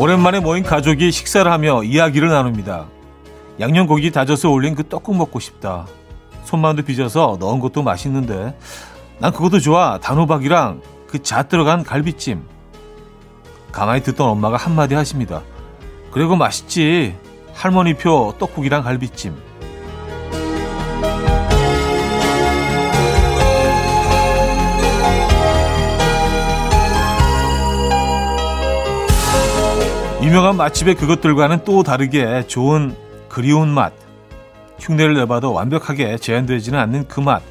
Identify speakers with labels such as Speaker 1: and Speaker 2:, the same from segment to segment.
Speaker 1: 오랜만에 모인 가족이 식사를 하며 이야기를 나눕니다. 양념고기 다져서 올린 그 떡국 먹고 싶다. 손만두 빚어서 넣은 것도 맛있는데 난 그것도 좋아. 단호박이랑 그 잣 들어간 갈비찜. 가만히 듣던 엄마가 한마디 하십니다. 그리고 맛있지. 할머니표 떡국이랑 갈비찜. 유명한 맛집의 그것들과는 또 다르게 좋은 그리운 맛. 흉내를 내봐도 완벽하게 재현되지는 않는 그 맛.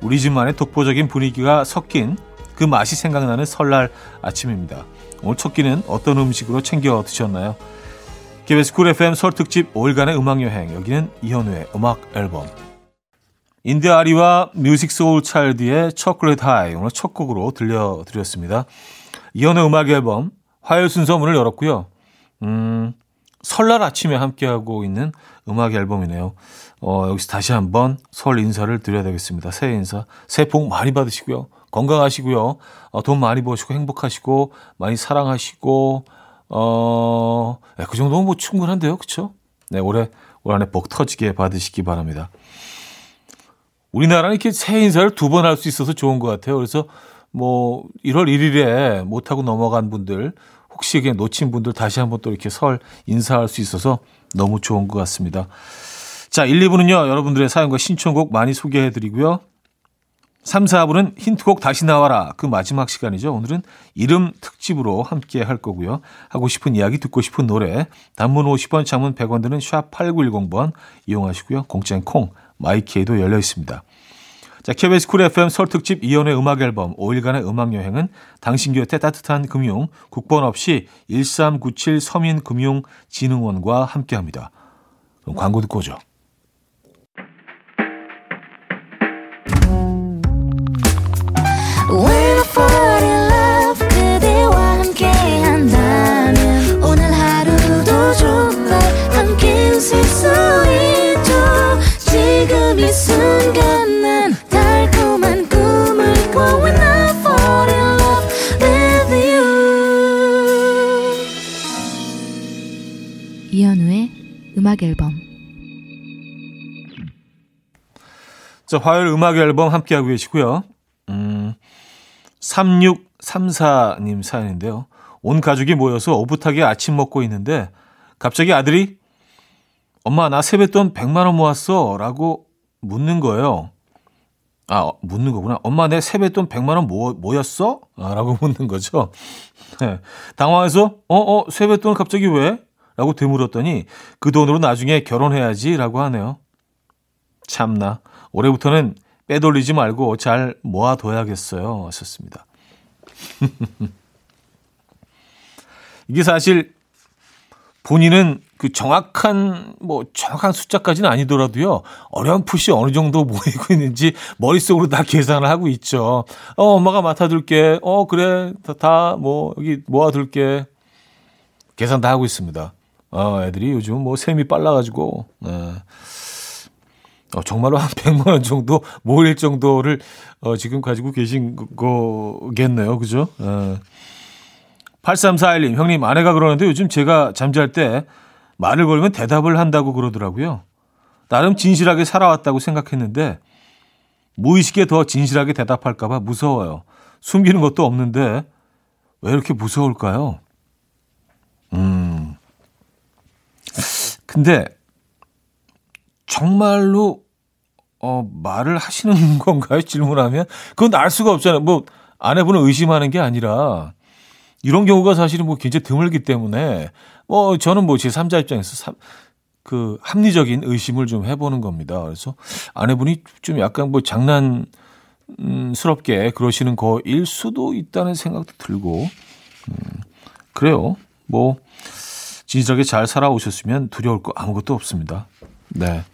Speaker 1: 우리 집만의 독보적인 분위기가 섞인 그 맛이 생각나는 설날 아침입니다. 오늘 첫 끼는 어떤 음식으로 챙겨 드셨나요? KBS 쿨 FM 설 특집 5일간의 음악 여행. 여기는 이현우의 음악 앨범. 인디아리와 뮤직 소울 차일드의 Chocolate High 오늘 첫 곡으로 들려드렸습니다. 이현우의 음악 앨범 화요일 순서 문을 열었고요. 음, 설날 아침에 함께하고 있는 음악 앨범이네요. 어, 여기서 다시 한번 설 인사를 드려야 되겠습니다. 새해 인사. 새해 복 많이 받으시고요. 건강하시고요. 어, 돈 많이 버시고 행복하시고 많이 사랑하시고 어, 네, 그 정도면 뭐 충분한데요. 그쵸? 네, 올해 올 한해 복 터지게 받으시기 바랍니다. 우리나라는 이렇게 새해 인사를 두 번 할 수 있어서 좋은 것 같아요. 그래서 뭐 1월 1일에 못하고 넘어간 분들 혹시 그냥 놓친 분들 다시 한번 또 이렇게 설 인사할 수 있어서 너무 좋은 것 같습니다. 자, 1, 2부는요, 여러분들의 사연과 신청곡 많이 소개해 드리고요. 3, 4부는 힌트곡 다시 나와라. 그 마지막 시간이죠. 오늘은 이름 특집으로 함께 할 거고요. 하고 싶은 이야기, 듣고 싶은 노래, 단문 50원, 장문 100원 드는 샵 8910번 이용하시고요. 공짜인 콩, 마이케이도 열려 있습니다. 자, KBS 쿨 FM 설 특집 이현우의 음악 앨범 5일간의 음악 여행은 당신 곁에 따뜻한 금융 국번 없이 1397 서민금융진흥원과 함께합니다. 그럼 광고 듣고 오죠.
Speaker 2: 음악 앨범
Speaker 1: 자, 화요일 음악 앨범 함께하고 계시고요. 음, 3634님 사연인데요. 온 가족이 모여서 오붓하게 아침 먹고 있는데 갑자기 아들이 엄마 나 세뱃돈 100만 원 모았어 라고 묻는 거예요. 아, 묻는 거구나. 엄마 내 세뱃돈 100만 원 모, 모였어? 아, 라고 묻는 거죠. 네. 당황해서 어, 어, 세뱃돈 갑자기 왜? 라고 되물었더니 그 돈으로 나중에 결혼해야지 라고 하네요. 참나. 올해부터는 빼돌리지 말고 잘 모아둬야겠어요. 하셨습니다. 이게 사실 본인은 그 정확한 뭐 정확한 숫자까지는 아니더라도요 어렴풋이 어느 정도 모이고 있는지 머릿속으로 다 계산을 하고 있죠. 어 엄마가 맡아둘게. 어 그래 다뭐 여기 모아둘게. 계산 다 하고 있습니다. 어, 애들이 요즘 뭐 셈이 빨라가지고, 네. 어, 정말로 한 100만 원 정도 모일 정도를 어, 지금 가지고 계신 거겠네요. 그죠? 어. 8341님, 형님, 아내가 그러는데 요즘 제가 잠잘 때 말을 걸면 대답을 한다고 그러더라고요. 나름 진실하게 살아왔다고 생각했는데 무의식에 더 진실하게 대답할까봐 무서워요. 숨기는 것도 없는데 왜 이렇게 무서울까요? 음, 근데 정말로 어, 말을 하시는 건가요? 질문하면 그건 알 수가 없잖아요. 뭐 아내분을 의심하는 게 아니라 이런 경우가 사실은 뭐 굉장히 드물기 때문에 뭐 저는 뭐 제 3자 입장에서 삼, 그 합리적인 의심을 좀 해보는 겁니다. 그래서 아내분이 좀 약간 뭐 장난스럽게 그러시는 거일 수도 있다는 생각도 들고 음, 그래요. 뭐 진실하게 잘 살아오셨으면 두려울 거 아무것도 없습니다. 네.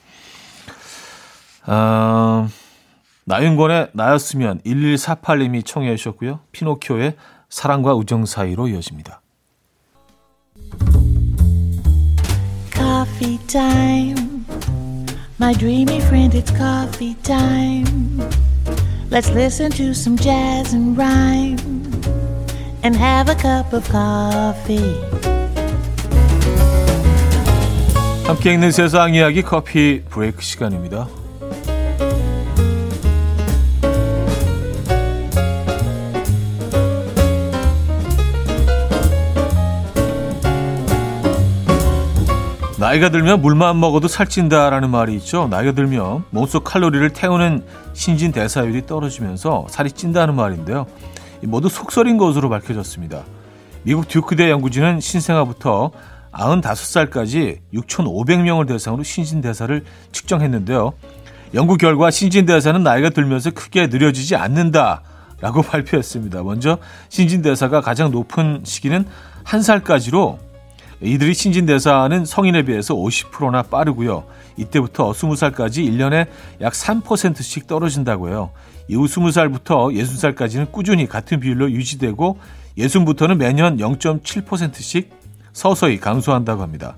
Speaker 1: 어, 나윤권의 나였으면 1148님이 청해 주셨고요. 피노키오의 사랑과 우정 사이로 이어집니다. Coffee time. My dreamy friend, it's coffee time. Let's listen to some jazz and rhyme and have a cup of coffee. 함께 있는 세상 이야기 커피 브레이크 시간입니다. 나이가 들면 물만 먹어도 살찐다라는 말이 있죠. 나이가 들면 몸속 칼로리를 태우는 신진 대사율이 떨어지면서 살이 찐다는 말인데요. 모두 속설인 것으로 밝혀졌습니다. 미국 듀크대 연구진은 신생아부터 95살까지 6,500명을 대상으로 신진대사를 측정했는데요. 연구 결과 신진대사는 나이가 들면서 크게 느려지지 않는다라고 발표했습니다. 먼저 신진대사가 가장 높은 시기는 1살까지로 이들이 신진대사는 성인에 비해서 50%나 빠르고요. 이때부터 20살까지 1년에 약 3%씩 떨어진다고 해요. 이후 20살부터 60살까지는 꾸준히 같은 비율로 유지되고 60부터는 매년 0.7%씩 서서히 감소한다고 합니다.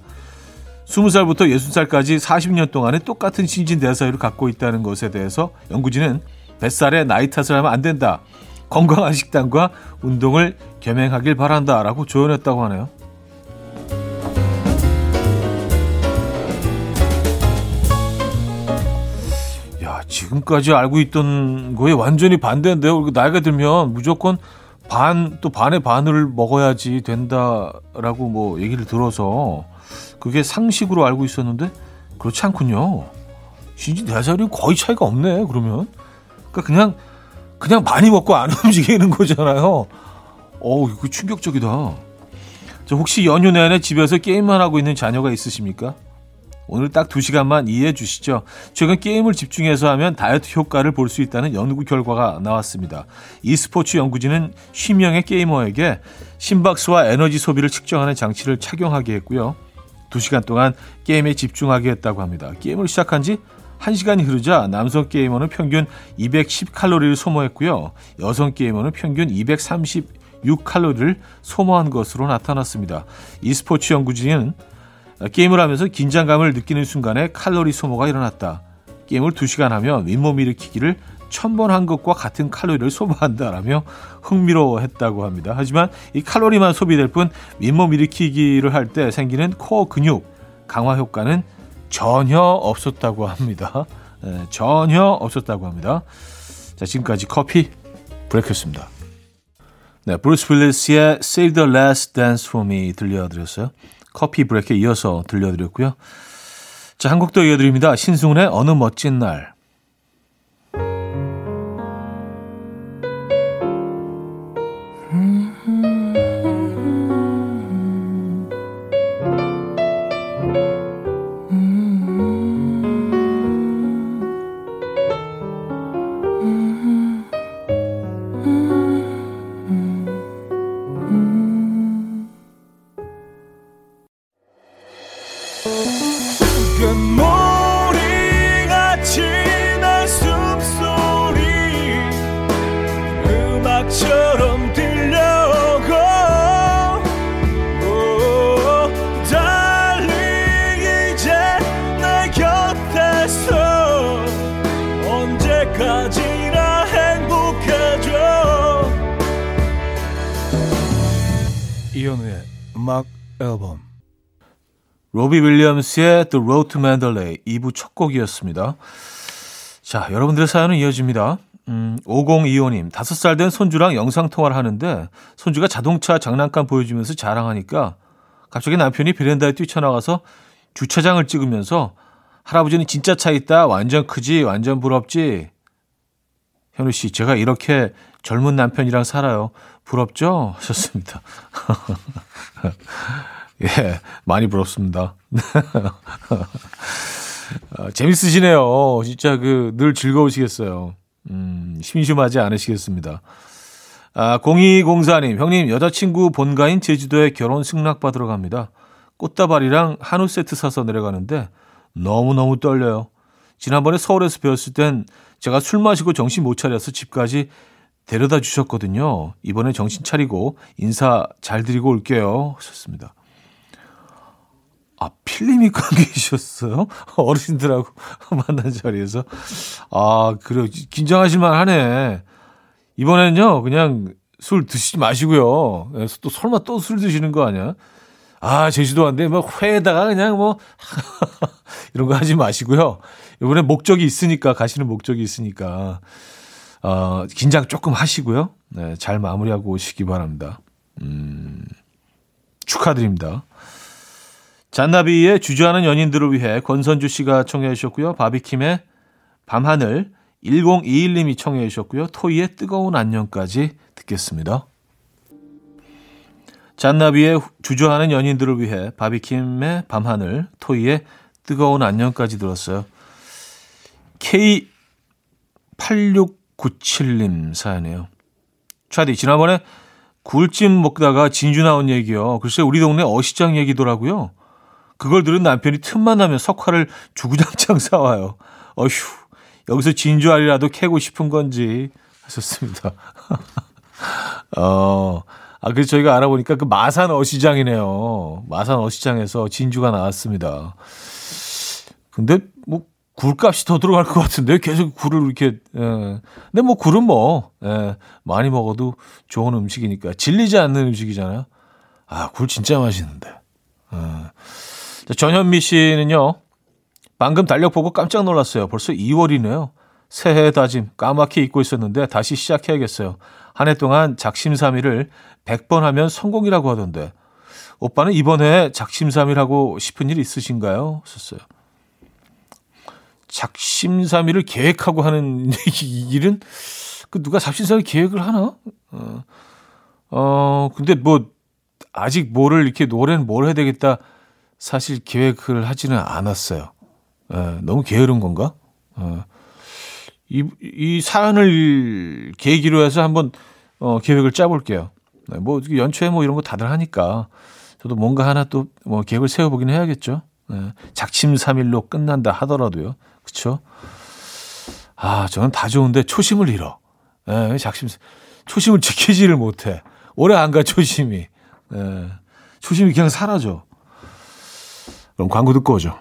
Speaker 1: 20살부터 60살까지 40년 동안에 똑같은 신진대사율을 갖고 있다는 것에 대해서 연구진은 뱃살에 나이 탓을 하면 안 된다. 건강한 식단과 운동을 겸행하길 바란다 라고 조언했다고 하네요. 야, 지금까지 알고 있던 거에 완전히 반대인데요. 나이가 들면 무조건 반, 또 반의 반을 먹어야지 된다라고 뭐 얘기를 들어서 그게 상식으로 알고 있었는데 그렇지 않군요. 신진 대사율이 거의 차이가 없네, 그러면. 그러니까 그냥, 그냥 많이 먹고 안 움직이는 거잖아요. 어우, 이거 충격적이다. 저 혹시 연휴 내내 집에서 게임만 하고 있는 자녀가 있으십니까? 오늘 딱 2시간만 이해해 주시죠. 최근 게임을 집중해서 하면 다이어트 효과를 볼 수 있다는 연구 결과가 나왔습니다. e스포츠 연구진은 10명의 게이머에게 심박수와 에너지 소비를 측정하는 장치를 착용하게 했고요. 2시간 동안 게임에 집중하게 했다고 합니다. 게임을 시작한 지 1시간이 흐르자 남성 게이머는 평균 210칼로리를 소모했고요. 여성 게이머는 평균 236칼로리를 소모한 것으로 나타났습니다. e스포츠 연구진은 게임을 하면서 긴장감을 느끼는 순간에 칼로리 소모가 일어났다. 게임을 2시간 하면 윗몸 일으키기를 천번 한 것과 같은 칼로리를 소모한다라며 흥미로워했다고 합니다. 하지만 이 칼로리만 소비될 뿐 윗몸 일으키기를 할 때 생기는 코어 근육 강화 효과는 전혀 없었다고 합니다. 네, 전혀 없었다고 합니다. 자, 지금까지 커피 브레이크였습니다. 네, 브루스 윌리스의 Save the Last Dance for Me 들려드렸어요. 커피 브레이크에 이어서 들려드렸고요. 자, 한 곡 더 이어드립니다. 신승훈의 어느 멋진 날. 이현우의 음악 앨범 로비 윌리엄스의 The Road to Mandalay 2부 첫 곡이었습니다. 자, 여러분들의 사연은 이어집니다. 음, 5025님, 5살 된 손주랑 영상통화를 하는데 손주가 자동차 장난감 보여주면서 자랑하니까 갑자기 남편이 베란다에 뛰쳐나가서 주차장을 찍으면서 할아버지는 진짜 차 있다. 완전 크지. 완전 부럽지. 현우 씨, 제가 이렇게 젊은 남편이랑 살아요. 부럽죠? 하셨습니다. 예, 많이 부럽습니다. 아, 재밌으시네요. 진짜 그 늘 즐거우시겠어요. 음, 심심하지 않으시겠습니다. 아, 0204님, 형님, 여자친구 본가인 제주도에 결혼 승낙 받으러 갑니다. 꽃다발이랑 한우 세트 사서 내려가는데 너무너무 떨려요. 지난번에 서울에서 배웠을 땐 제가 술 마시고 정신 못 차려서 집까지 데려다 주셨거든요. 이번에 정신 차리고 인사 잘 드리고 올게요. 하셨습니다. 아, 필름이 관계이셨어요? 어르신들하고 만난 자리에서. 아, 그래. 긴장하실만 하네. 이번에는요, 그냥 술 드시지 마시고요. 또 설마 또 술 드시는 거 아니야? 아, 제주도 왔는데 뭐 회에다가 그냥 뭐 이런 거 하지 마시고요. 이번에 목적이 있으니까 가시는 목적이 있으니까 어, 긴장 조금 하시고요. 네, 잘 마무리하고 오시기 바랍니다. 음, 축하드립니다. 잔나비의 주저하는 연인들을 위해 권선주 씨가 청해 주셨고요. 바비킴의 밤하늘 1021님이 청해 주셨고요. 토이의 뜨거운 안녕까지 듣겠습니다. 잔나비의 주저하는 연인들을 위해 바비킴의 밤하늘, 토이의 뜨거운 안녕까지 들었어요. K8697님 사연이에요. 차디, 지난번에 굴찜 먹다가 진주 나온 얘기요. 글쎄, 우리 동네 어시장 얘기더라고요. 그걸 들은 남편이 틈만 나면 석화를 주구장창 사와요. 어휴, 여기서 진주알이라도 캐고 싶은 건지 하셨습니다. 어, 아, 그래서 저희가 알아보니까 그 마산 어시장이네요. 마산 어시장에서 진주가 나왔습니다. 근데 뭐 굴값이 더 들어갈 것 같은데 계속 굴을 이렇게 예. 근데 뭐 굴은 뭐 예, 많이 먹어도 좋은 음식이니까 질리지 않는 음식이잖아요. 아, 굴 진짜 맛있는데. 예. 전현미 씨는요. 방금 달력 보고 깜짝 놀랐어요. 벌써 2월이네요. 새해 다짐 까맣게 잊고 있었는데 다시 시작해야겠어요. 한 해 동안 작심삼일을 100번 하면 성공이라고 하던데. 오빠는 이번에 작심삼일 하고 싶은 일 있으신가요? 썼어요. 작심삼일을 계획하고 하는 일은 그 누가 작심삼일 계획을 하나? 어, 어 근데 뭐 아직 뭐를 이렇게 노래는 뭘 해야 되겠다 사실 계획을 하지는 않았어요. 예, 너무 게으른 건가? 어, 이, 이 사연을 계기로 해서 한번 어, 계획을 짜볼게요. 네, 뭐 연초에 뭐 이런 거 다들 하니까 저도 뭔가 하나 또 뭐 계획을 세워보긴 해야겠죠. 네, 작심삼일로 끝난다 하더라도요. 그렇죠? 아, 저는 다 좋은데 초심을 잃어. 네, 작심 초심을 지키지를 못해. 오래 안 가 초심이. 네, 초심이 그냥 사라져. 그럼 광고 듣고 오죠.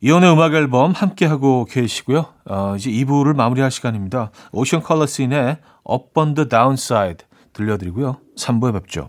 Speaker 1: 이혼의 음악 앨범 함께하고 계시고요. 어, 이제 2부를 마무리할 시간입니다. 오션 컬러스인의 Up on the Downside 들려드리고요. 3부에 뵙죠.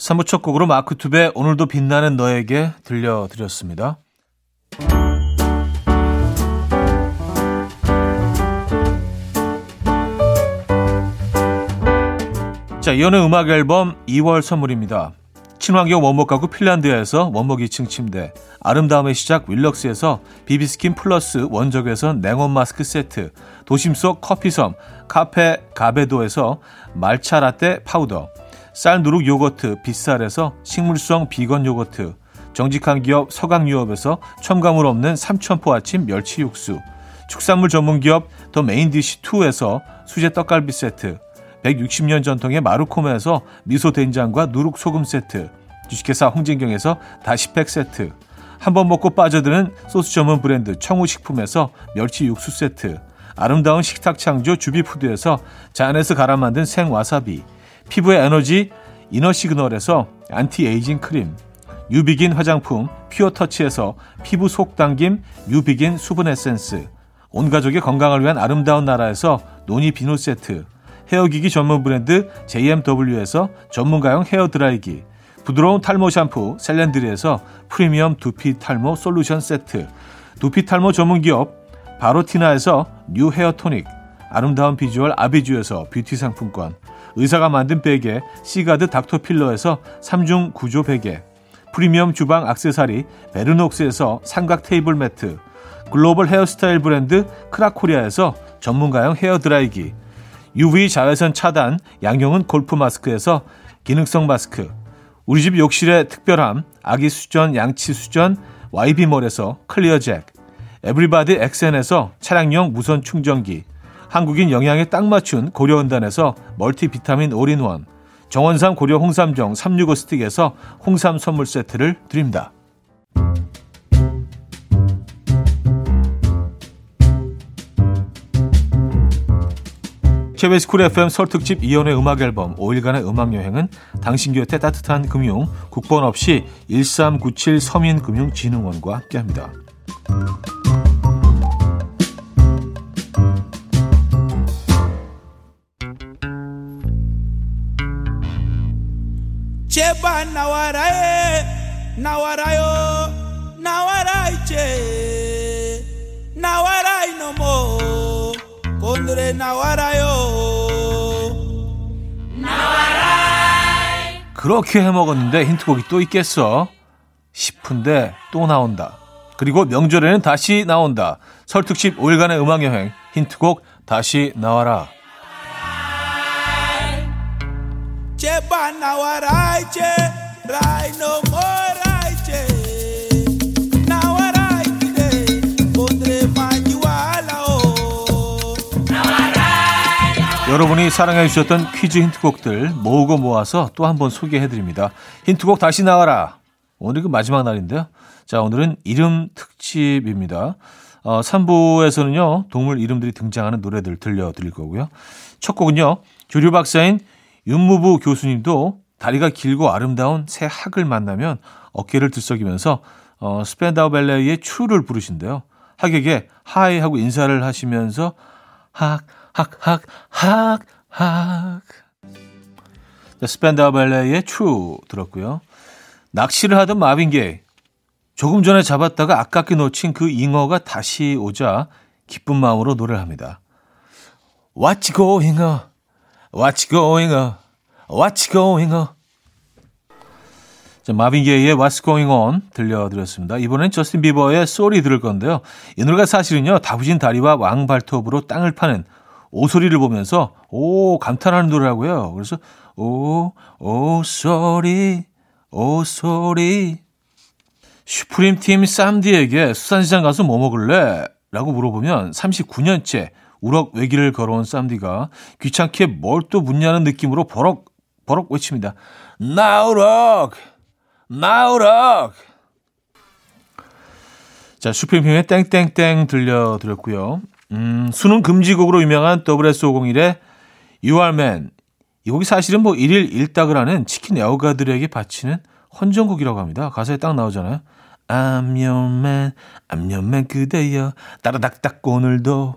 Speaker 1: 3부 첫 곡으로 마크 투베 오늘도 빛나는 너에게 들려드렸습니다. 자, 이현우의 음악 앨범 2월 선물입니다. 친환경 원목 가구 핀란드에서 원목 2층 침대, 아름다움의 시작 윌럭스에서 비비스킨 플러스 원적에서 냉온 마스크 세트, 도심 속 커피섬 카페 가베도에서 말차 라떼 파우더, 쌀 누룩 요거트 빗살에서 식물성 비건 요거트, 정직한 기업 서강유업에서 첨가물 없는 삼천포 아침 멸치 육수, 축산물 전문 기업 더 메인디시2에서 수제 떡갈비 세트, 160년 전통의 마루코메에서 미소 된장과 누룩 소금 세트, 주식회사 홍진경에서 다시팩 세트, 한 번 먹고 빠져드는 소스 전문 브랜드 청우식품에서 멸치 육수 세트, 아름다운 식탁 창조 주비푸드에서 자연에서 갈아 만든 생와사비, 피부의 에너지 이너 시그널에서 안티 에이징 크림, 유비긴 화장품 퓨어터치에서 피부 속 당김 유비긴 수분 에센스, 온 가족의 건강을 위한 아름다운 나라에서 노니 비누 세트, 헤어기기 전문 브랜드 JMW에서 전문가용 헤어 드라이기, 부드러운 탈모 샴푸 셀렌드리에서 프리미엄 두피 탈모 솔루션 세트, 두피 탈모 전문 기업 바로티나에서 뉴 헤어 토닉, 아름다운 비주얼 아비주에서 뷰티 상품권, 의사가 만든 베개 시가드 닥터필러에서 3중 구조 베개, 프리미엄 주방 악세사리 베르녹스에서 삼각 테이블 매트, 글로벌 헤어스타일 브랜드 크라코리아에서 전문가용 헤어드라이기, UV 자외선 차단 양용은 골프 마스크에서 기능성 마스크 우리 집 욕실의 특별함 아기 수전 양치 수전 YB몰에서 클리어 잭 에브리바디 엑센에서 차량용 무선 충전기 한국인 영양에 딱 맞춘 고려은단에서 멀티비타민 올인원, 정원삼 고려 홍삼정 365 스틱에서 홍삼 선물 세트를 드립니다. KBS 쿨 FM 설 특집 이연의 음악 앨범 5일간의 음악 여행은 당신 곁에 따뜻한 금융 국번 없이 1397 서민금융진흥원과 함께합니다. 제발 나와라에 나와라요 나와라 이제 나와라 이놈어 오늘의 나와라요 나와라 그렇게 해먹었는데 힌트곡이 또 있겠어? 싶은데 또 나온다. 그리고 명절에는 다시 나온다. 설특집 5일간의 음악여행. 힌트곡 다시 나와라 제발 나와라 이제 라이 노모라 이제 나와라 이제 오늘의 많이 와라오 여러분이 사랑해 주셨던 퀴즈 힌트곡들 모으고 모아서 또 한 번 소개해 드립니다. 힌트곡 다시 나와라. 오늘 그 마지막 날인데요. 자, 오늘은 이름 특집입니다. 어, 3부에서는요, 동물 이름들이 등장하는 노래들 들려드릴 거고요. 첫 곡은요, 조류 박사인 윤무부 교수님도 다리가 길고 아름다운 새 학을 만나면 어깨를 들썩이면서 어, Spandau Ballet의 True를 부르신대요. 학에게 hi 하고 인사를 하시면서 학, 학, 학, 학, 학. Spandau Ballet의 True 들었고요. 낚시를 하던 마빈 게이. 조금 전에 잡았다가 아깝게 놓친 그 잉어가 다시 오자 기쁜 마음으로 노래를 합니다. What's going on? What's going on? What's going on? 자, 마빈 게이의 What's going on 들려드렸습니다. 이번엔 저스틴 비버의 소리 들을 건데요. 이 노래가 사실은요, 다부진 다리와 왕발톱으로 땅을 파는 오소리를 보면서 오 감탄하는 노래라고요. 그래서 오 오 소리 오 소리 슈프림 팀 쌈디에게 수산시장 가서 뭐 먹을래? 라고 물어보면 39년째 우럭 외기를 걸어온 쌈디가 귀찮게 뭘 또 묻냐는 느낌으로 버럭 버럭 외칩니다. 나우럭! 나우럭! 자, 슈프림팀의 땡땡땡 들려드렸고요. 음, 수능 금지곡으로 유명한 WS501의 You Are Man. 이 곡이 사실은 뭐 일일 일닭을 하는 치킨 애호가들에게 바치는 헌정곡이라고 합니다. 가사에 딱 나오잖아요. I'm your man, I'm your man 그대여 따라닥닥 오늘도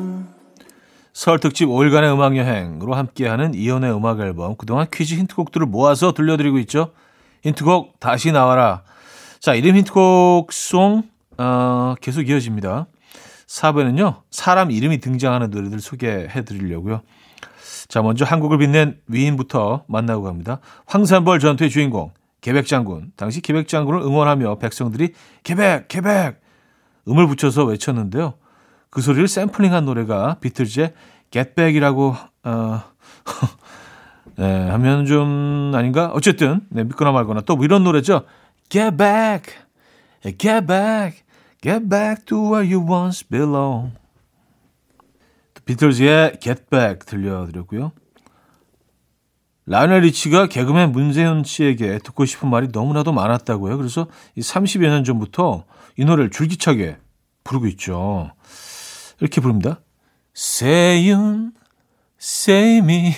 Speaker 1: 설 특집 5일간의 음악 여행으로 함께하는 이연의 음악 앨범 그동안 퀴즈 힌트곡들을 모아서 들려드리고 있죠. 힌트곡 다시 나와라. 자 이름 힌트곡 송 어, 계속 이어집니다. 4부에는요 사람 이름이 등장하는 노래들 소개해 드리려고요. 자 먼저 한국을 빛낸 위인부터 만나고 갑니다. 황산벌 전투의 주인공 계백 장군. 당시 계백 장군을 응원하며 백성들이 계백 계백 음을 붙여서 외쳤는데요. 그 소리를 샘플링한 노래가 비틀즈의 Get Back이라고 어, 네, 하면 좀 아닌가? 어쨌든 네, 믿거나 말거나 또 뭐 이런 노래죠. Get Back, Get Back, Get Back to where you once belong. 비틀즈의 Get Back 들려드렸고요. 라이널 리치가 개그맨 문세윤 씨에게 듣고 싶은 말이 너무나도 많았다고요. 그래서 30여 년 전부터 이 노래를 줄기차게 부르고 있죠. 이렇게 부릅니다. 세윤, 세이미.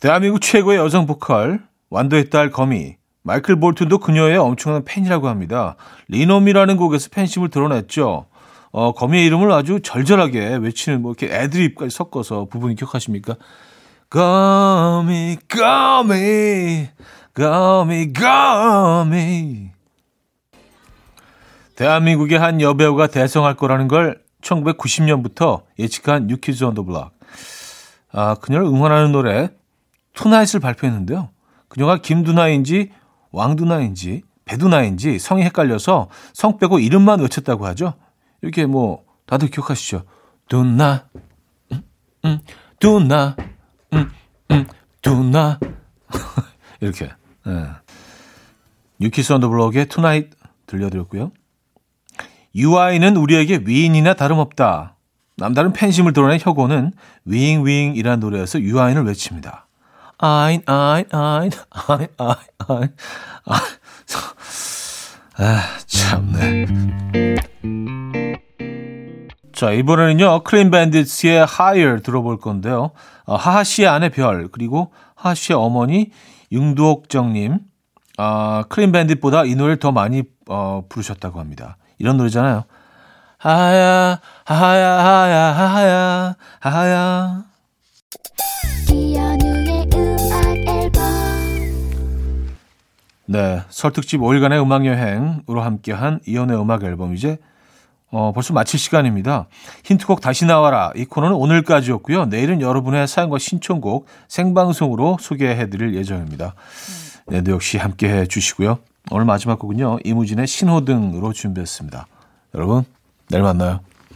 Speaker 1: 대한민국 최고의 여성 보컬, 완도의 딸 거미, 마이클 볼튼도 그녀의 엄청난 팬이라고 합니다. 리노미라는 곡에서 팬심을 드러냈죠. 어, 거미의 이름을 아주 절절하게 외치는 뭐 이렇게 애드립까지 섞어서 부분이 기억하십니까? 거미, 거미, 거미, 거미. 대한민국의 한 여배우가 대성할 거라는 걸 1990년부터 예측한 New Kids on the Block. 아, 그녀를 응원하는 노래 Tonight을 발표했는데요. 그녀가 김두나인지 왕두나인지 배두나인지 성이 헷갈려서 성 빼고 이름만 외쳤다고 하죠. 이렇게 뭐 다들 기억하시죠? 두나, 음, 음, 두나, 음, 음, 두나 이렇게. 네. New Kids on the Block의 Tonight 들려드렸고요. 유아인은 우리에게 위인이나 다름없다. 남다른 팬심을 드러낸 혁오는 위잉위잉이라는 노래에서 UI를 외칩니다. 아인 아인 아인 아인 아인 아인 아 참네. 자 이번에는요 Clean Bandit의 Higher 들어볼 건데요. 어, 하하 씨의 아내 별 그리고 하하 씨의 어머니 융드옥정님 아, Clean Bandit보다 이 노래를 더 많이 어, 부르셨다고 합니다. 이런 노래잖아요. 하야, 하야, 하야, 하야, 하야. 네, 설특집 5일간의 음악 여행으로 함께한 이현우의 음악 앨범 이제 어, 벌써 마칠 시간입니다. 힌트곡 다시 나와라. 이 코너는 오늘까지였고요. 내일은 여러분의 사연과 신청곡 생방송으로 소개해 드릴 예정입니다. 내도 역시 함께 해 주시고요. 오늘 마지막 곡은요. 이무진의 신호등으로 준비했습니다. 여러분, 내일 만나요.